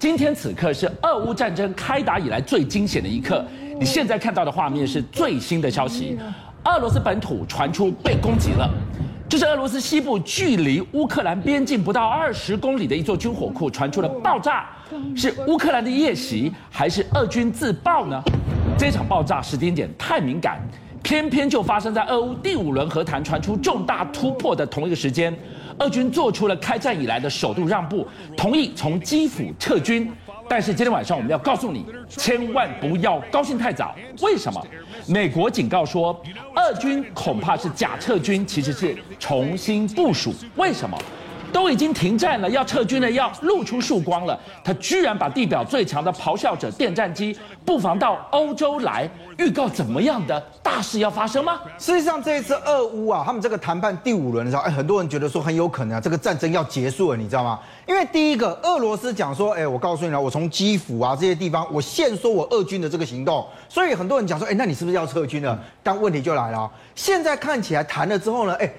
今天此刻是俄乌战争开打以来最惊险的一刻。你现在看到的画面是最新的消息，俄罗斯本土传出被攻击了。这是俄罗斯西部距离乌克兰边境不到二十公里的一座军火库传出了爆炸，是乌克兰的夜袭还是俄军自爆呢？这场爆炸时间点太敏感，偏偏就发生在俄乌第五轮和谈传出重大突破的同一个时间，俄军做出了开战以来的首度让步，同意从基辅撤军。但是今天晚上我们要告诉你，千万不要高兴太早。为什么？美国警告说，俄军恐怕是假撤军，其实是重新部署。为什么？都已经停战了，要撤军了，要露出曙光了，他居然把地表最强的咆哮者电战机布防到欧洲来，预告怎么样的大事要发生吗？实际上，这一次俄乌啊，他们这个谈判第五轮的时候，哎，很多人觉得说很有可能啊，这个战争要结束了，你知道吗？因为第一个，俄罗斯讲说，哎，我告诉你了，我从基辅啊这些地方，我限缩我俄军的这个行动，所以很多人讲说，哎，那你是不是要撤军了？但问题就来了，现在看起来谈了之后呢，哎。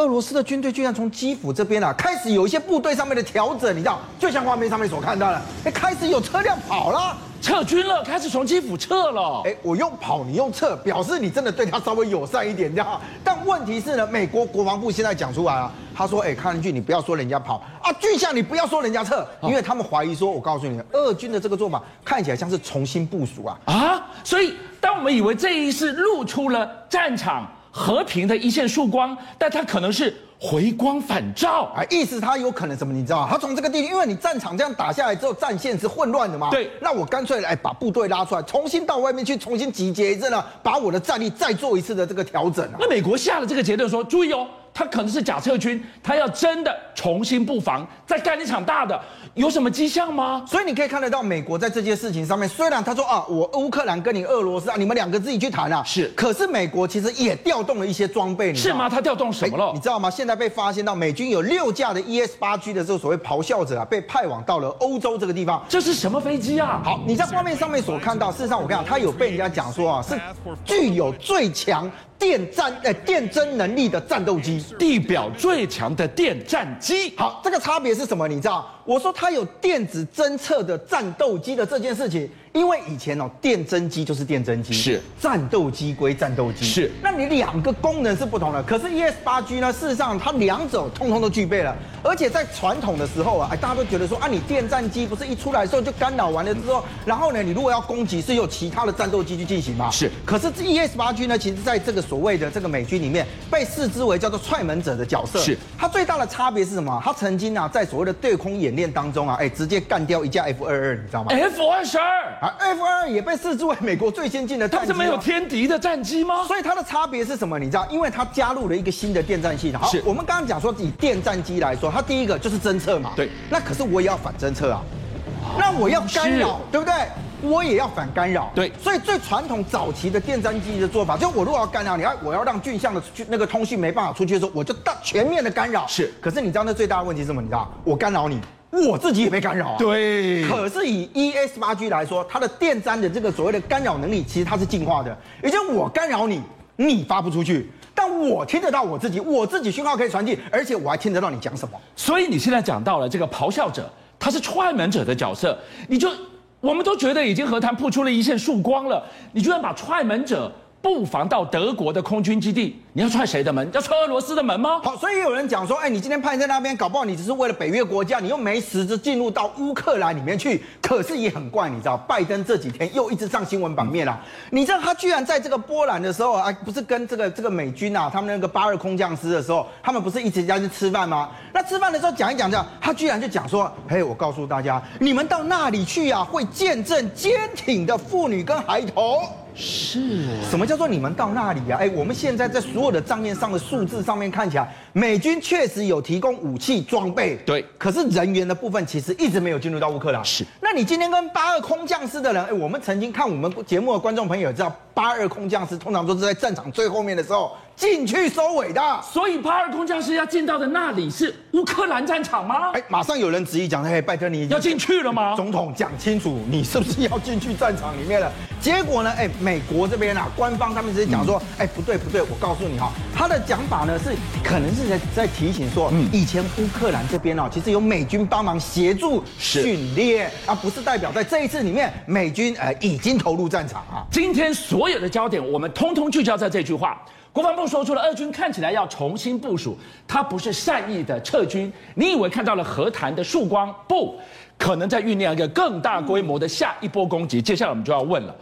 俄罗斯的军队居然从基辅这边啊，开始有一些部队上面的调整，你知道，就像画面上面所看到的，哎，开始有车辆跑了，撤军了，开始从基辅撤了。哎，我用跑，你用撤，表示你真的对他稍微友善一点，你知道。但问题是呢，美国国防部现在讲出来啊，他说，哎，看上去你不要说人家跑啊，军相你不要说人家撤，因为他们怀疑说，我告诉你，俄军的这个做法看起来像是重新部署啊啊，所以当我们以为这一次露出了战场。和平的一线曙光，但它可能是回光返照啊！意思它有可能什么？你知道吗？它从这个地方，因为你战场这样打下来之后，战线是混乱的嘛。对，那我干脆来把部队拉出来，重新到外面去，重新集结一阵呢，把我的战力再做一次的这个调整啊。那美国下了这个结论说，注意哦。他可能是假撤军，他要真的重新布防，再干一场大的，有什么迹象吗？所以你可以看得到，美国在这件事情上面，虽然他说啊，我乌克兰跟你俄罗斯啊，你们两个自己去谈啊，是，可是美国其实也调动了一些装备，你知道吗？是吗？他调动什么了？你知道吗？现在被发现到美军有六架的 ES 八 G 的这个所谓咆哮者啊，被派往到了欧洲这个地方。这是什么飞机啊？好，你在画面上面所看到，事实上我跟你讲，他有被人家讲说啊，是具有最强。电战呃电侦能力的战斗机，地表最强的电战机。好，这个差别是什么？你知道？我说它有电子侦测的战斗机的这件事情。因为以前哦，电侦机就是电侦机，是战斗机归战斗机，是。那你两个功能是不同的，可是 ES 八 G 呢，事实上它两者通通都具备了，而且在传统的时候啊，哎，大家都觉得说啊，你电战机不是一出来的时候就干扰完了之后，然后呢，你如果要攻击，是有其他的战斗机去进行嘛？是。可是 ES 八 G 呢，其实在这个所谓的这个美军里面，被视之为叫做踹门者的角色。是。它最大的差别是什么？它曾经啊，在所谓的对空演练当中啊，哎，直接干掉一架 F 二二，你知道吗？F 二十二啊，F 二二也。被视之为美国最先进的战机，它是没有天敌的战机吗？所以它的差别是什么？你知道？因为它加入了一个新的电战系统。好，我们刚刚讲说，以电战机来说，它第一个就是侦测嘛。对。那可是我也要反侦测啊，那我要干扰，对不对？我也要反干扰。对。所以最传统早期的电战机的做法，就我如果要干扰你，要我要让军相的那个通讯没办法出去的时候，我就大全面的干扰。是。可是你知道那最大的问题是什么？你知道？我干扰你。我自己也被干扰啊，对。可是以 ES 八 G 来说，它的电战的这个所谓的干扰能力，其实它是进化的。也就是我干扰你，你发不出去，但我听得到我自己，我自己讯号可以传递，而且我还听得到你讲什么。所以你现在讲到了这个咆哮者，他是踹门者的角色，你就我们都觉得已经和谈铺出了一线曙光了，你居然把踹门者。布防到德国的空军基地，你要踹谁的门？要踹俄罗斯的门吗？好，所以有人讲说，哎，你今天派在那边，搞不好你只是为了北约国家，你又没实质进入到乌克兰里面去。可是也很怪，你知道，拜登这几天又一直上新闻版面了。你知道他居然在这个波兰的时候啊，不是跟这个这个美军啊，他们那个八二空降师的时候，他们不是一直在去吃饭吗？那吃饭的时候讲一讲这样，他居然就讲说，嘿，我告诉大家，你们到那里去啊，会见证坚挺的妇女跟孩童。是，什么叫做你们到那里呀？哎，我们现在在所有的账面上的数字上面看起来，美军确实有提供武器装备，对。可是人员的部分其实一直没有进入到乌克兰。是。那你今天跟八二空降师的人，哎，我们曾经看我们节目的观众朋友知道，八二空降师通常都是在战场最后面的时候进去收尾的。所以八二空降师要进到的那里是乌克兰战场吗？哎，马上有人质疑讲，哎，拜登你要进去了吗？总统讲清楚，你是不是要进去战场里面了？结果呢？哎，美国这边啊，官方他们直接讲说，哎，不对不对，我告诉你哈，他的讲法呢是可能是是在在提醒说，嗯，以前乌克兰这边哦，其实有美军帮忙协助训练，啊不是代表在这一次里面美军呃已经投入战场啊。今天所有的焦点，我们通通聚焦在这句话。国防部说出了，俄军看起来要重新部署，它不是善意的撤军。你以为看到了和谈的曙光？不，可能在酝酿一个更大规模的下一波攻击。接下来我们就要问了，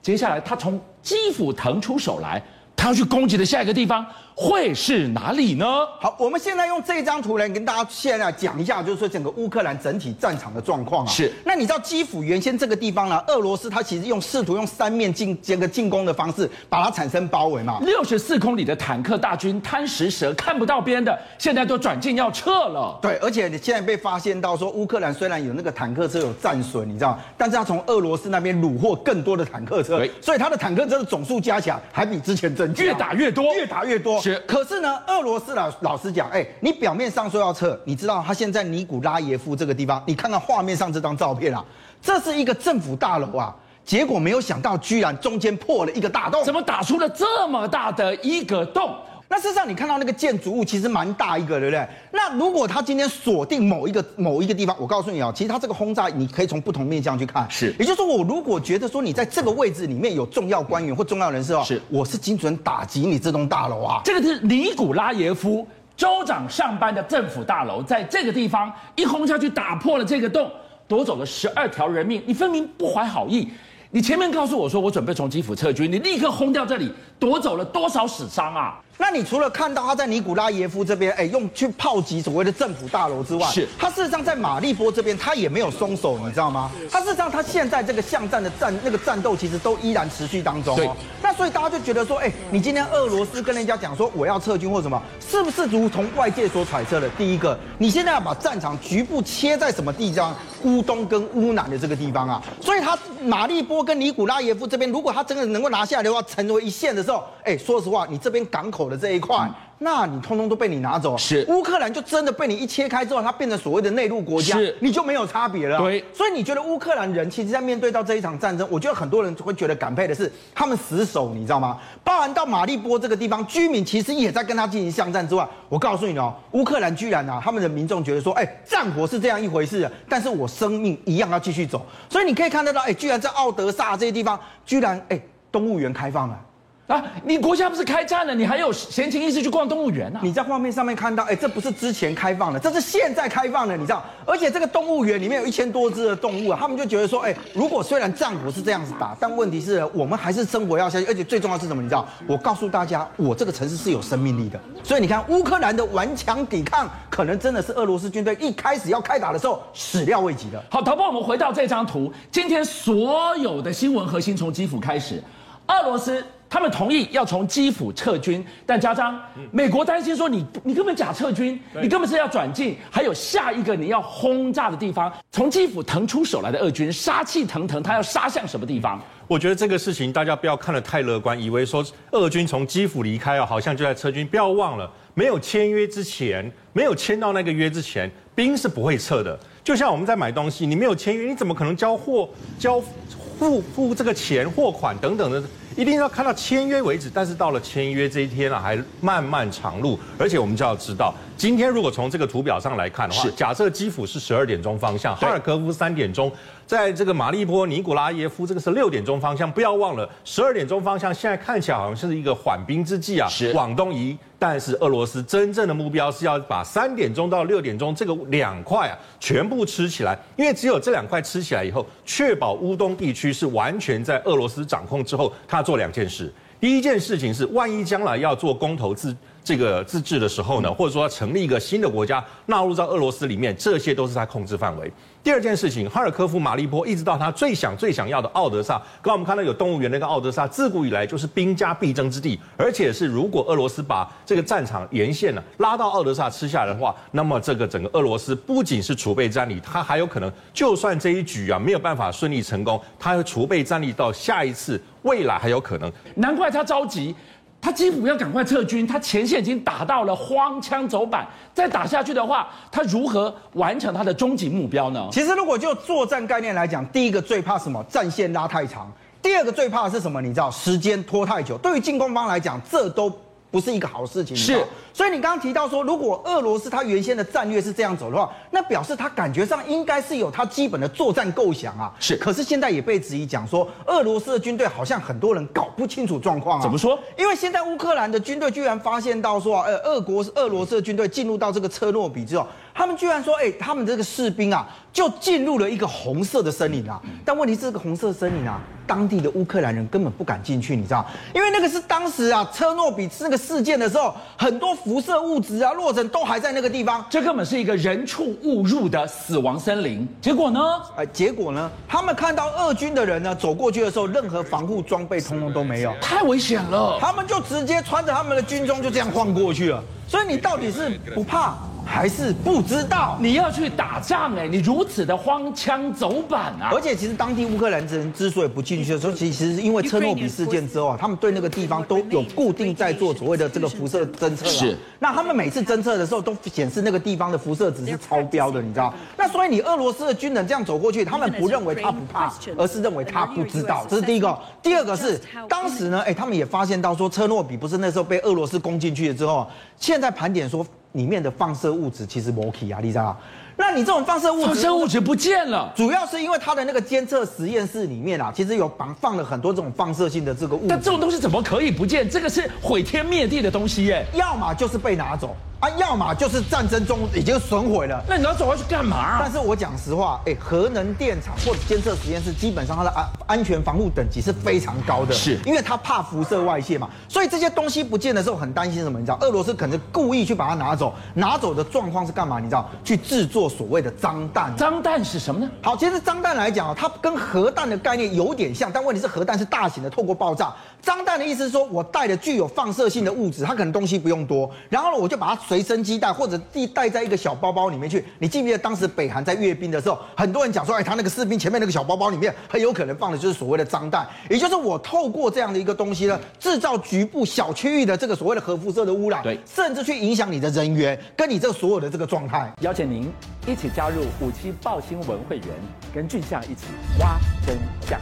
接下来他从基辅腾出手来。他要去攻击的下一个地方会是哪里呢？好，我们现在用这张图来跟大家现在讲一下，就是说整个乌克兰整体战场的状况啊。是。那你知道基辅原先这个地方呢？俄罗斯它其实用试图用三面进这个进攻的方式把它产生包围嘛。六十四公里的坦克大军贪食蛇看不到边的，现在都转进要撤了。对，而且你现在被发现到说乌克兰虽然有那个坦克车有战损，你知道，但是他从俄罗斯那边虏获更多的坦克车，所以他的坦克车的总数加起来还比之前增加。越打越多，越打越多。是，可是呢，俄罗斯老老实讲，哎，你表面上说要撤，你知道他现在尼古拉耶夫这个地方，你看看画面上这张照片啊，这是一个政府大楼啊，结果没有想到，居然中间破了一个大洞，怎么打出了这么大的一个洞？那事实上，你看到那个建筑物其实蛮大一个，对不对？那如果他今天锁定某一个某一个地方，我告诉你啊，其实他这个轰炸，你可以从不同面向去看。是，也就是说，我如果觉得说你在这个位置里面有重要官员或重要人士哦，是，我是精准打击你这栋大楼啊。这个是尼古拉耶夫州长上班的政府大楼，在这个地方一轰下去，打破了这个洞，夺走了十二条人命，你分明不怀好意。你前面告诉我说，我准备从基辅撤军，你立刻轰掉这里，夺走了多少死伤啊？那你除了看到他在尼古拉耶夫这边，哎，用去炮击所谓的政府大楼之外，是，他事实上在马利波这边，他也没有松手，你知道吗？他事实上他现在这个巷战的战那个战斗，其实都依然持续当中。对。所以大家就觉得说，哎，你今天俄罗斯跟人家讲说我要撤军或什么，是不是如同外界所揣测的？第一个，你现在要把战场局部切在什么地方？乌东跟乌南的这个地方啊。所以他马利波跟尼古拉耶夫这边，如果他真的能够拿下来的话，成为一线的时候，哎，说实话，你这边港口的。这一块，那你通通都被你拿走，是乌克兰就真的被你一切开之后，它变成所谓的内陆国家，是你就没有差别了。对，所以你觉得乌克兰人其实，在面对到这一场战争，我觉得很多人会觉得感佩的是他们死守，你知道吗？包含到马利波这个地方，居民其实也在跟他进行巷战之外，我告诉你哦，乌克兰居然啊，他们的民众觉得说，哎，战火是这样一回事，但是我生命一样要继续走。所以你可以看得到，哎，居然在奥德萨这些地方，居然哎，动物园开放了。啊！你国家不是开战了，你还有闲情逸致去逛动物园呢？你在画面上面看到，哎，这不是之前开放的，这是现在开放的，你知道？而且这个动物园里面有一千多只的动物啊，他们就觉得说，哎，如果虽然战火是这样子打，但问题是我们还是生活要下去，而且最重要是什么？你知道？我告诉大家，我这个城市是有生命力的。所以你看，乌克兰的顽强抵抗，可能真的是俄罗斯军队一开始要开打的时候始料未及的。好，导播，我们回到这张图，今天所有的新闻核心从基辅开始，俄罗斯。他们同意要从基辅撤军，但家章，美国担心说你你根本假撤军，你根本是要转进，还有下一个你要轰炸的地方，从基辅腾出手来的俄军杀气腾腾，他要杀向什么地方？我觉得这个事情大家不要看得太乐观，以为说俄军从基辅离开啊，好像就在撤军。不要忘了，没有签约之前，没有签到那个约之前，兵是不会撤的。就像我们在买东西，你没有签约，你怎么可能交货、交付付这个钱、货款等等的？一定要看到签约为止，但是到了签约这一天啊，还漫漫长路。而且我们就要知道，今天如果从这个图表上来看的话，假设基辅是十二点钟方向，哈尔科夫三点钟，在这个马利波、尼古拉耶夫这个是六点钟方向。不要忘了，十二点钟方向现在看起来好像是一个缓兵之计啊，是往东移。但是俄罗斯真正的目标是要把三点钟到六点钟这个两块啊全部吃起来，因为只有这两块吃起来以后，确保乌东地区是完全在俄罗斯掌控之后，他做两件事。第一件事情是，万一将来要做公投自这个自治的时候呢，或者说成立一个新的国家纳入到俄罗斯里面，这些都是他控制范围。第二件事情，哈尔科夫、马利波，一直到他最想、最想要的奥德萨。刚刚我们看到有动物园那个奥德萨，自古以来就是兵家必争之地，而且是如果俄罗斯把这个战场沿线呢拉到奥德萨吃下来的话，那么这个整个俄罗斯不仅是储备战力，他还有可能，就算这一局啊没有办法顺利成功，他会储备战力到下一次未来还有可能。难怪他着急。他基辅要赶快撤军，他前线已经打到了荒腔走板，再打下去的话，他如何完成他的终极目标呢？其实，如果就作战概念来讲，第一个最怕什么？战线拉太长。第二个最怕的是什么？你知道，时间拖太久。对于进攻方来讲，这都不是一个好事情。是，所以你刚刚提到说，如果俄罗斯他原先的战略是这样走的话，那表示他感觉上应该是有他基本的作战构想啊。是，可是现在也被质疑讲说，俄罗斯的军队好像很多人搞不清楚状况啊。怎么说？因为现在乌克兰的军队居然发现到说，呃，俄国俄罗斯的军队进入到这个车诺比之后。他们居然说，哎、欸，他们这个士兵啊，就进入了一个红色的森林啊。但问题是，这个红色森林啊，当地的乌克兰人根本不敢进去，你知道？因为那个是当时啊，车诺比那个事件的时候，很多辐射物质啊，落成都还在那个地方。这根本是一个人畜误入的死亡森林。结果呢？哎，结果呢？他们看到俄军的人呢，走过去的时候，任何防护装备通通都没有，太危险了。他们就直接穿着他们的军装就这样晃过去了。所以你到底是不怕？还是不知道你要去打仗哎，你如此的荒腔走板啊！而且其实当地乌克兰人之所以不进去的时候，其实是因为车诺比事件之后啊，他们对那个地方都有固定在做所谓的这个辐射侦测。是。那他们每次侦测的时候都显示那个地方的辐射值是超标的，你知道？那所以你俄罗斯的军人这样走过去，他们不认为他不怕，而是认为他不知道。这是第一个。第二个是当时呢，哎，他们也发现到说车诺比不是那时候被俄罗斯攻进去了之后，现在盘点说。里面的放射物质其实没去啊，你知道吗？那你这种放射物质，放射物质不见了，主要是因为它的那个监测实验室里面啊，其实有放放了很多这种放射性的这个物质。但这种东西怎么可以不见？这个是毁天灭地的东西耶！要么就是被拿走。啊，要么就是战争中已经损毁了，那你要走回去干嘛啊？但是我讲实话，哎，核能电厂或者监测实验室，基本上它的安安全防护等级是非常高的，是因为它怕辐射外泄嘛。所以这些东西不见的时候，很担心什么？你知道，俄罗斯可能故意去把它拿走，拿走的状况是干嘛？你知道，去制作所谓的脏弹。脏弹是什么呢？好，其实脏弹来讲啊，它跟核弹的概念有点像，但问题是核弹是大型的，透过爆炸。脏弹的意思是说，我带的具有放射性的物质，它可能东西不用多，然后呢，我就把它随身携带或者。地带在一个小包包里面去，你记不记得当时北韩在阅兵的时候，很多人讲说，哎，他那个士兵前面那个小包包里面很有可能放的就是所谓的脏弹，也就是我透过这样的一个东西呢，制造局部小区域的这个所谓的核辐射的污染，对，甚至去影响你的人员跟你这所有的这个状态。邀请您一起加入五七爆新闻会员，跟俊相一起挖真相。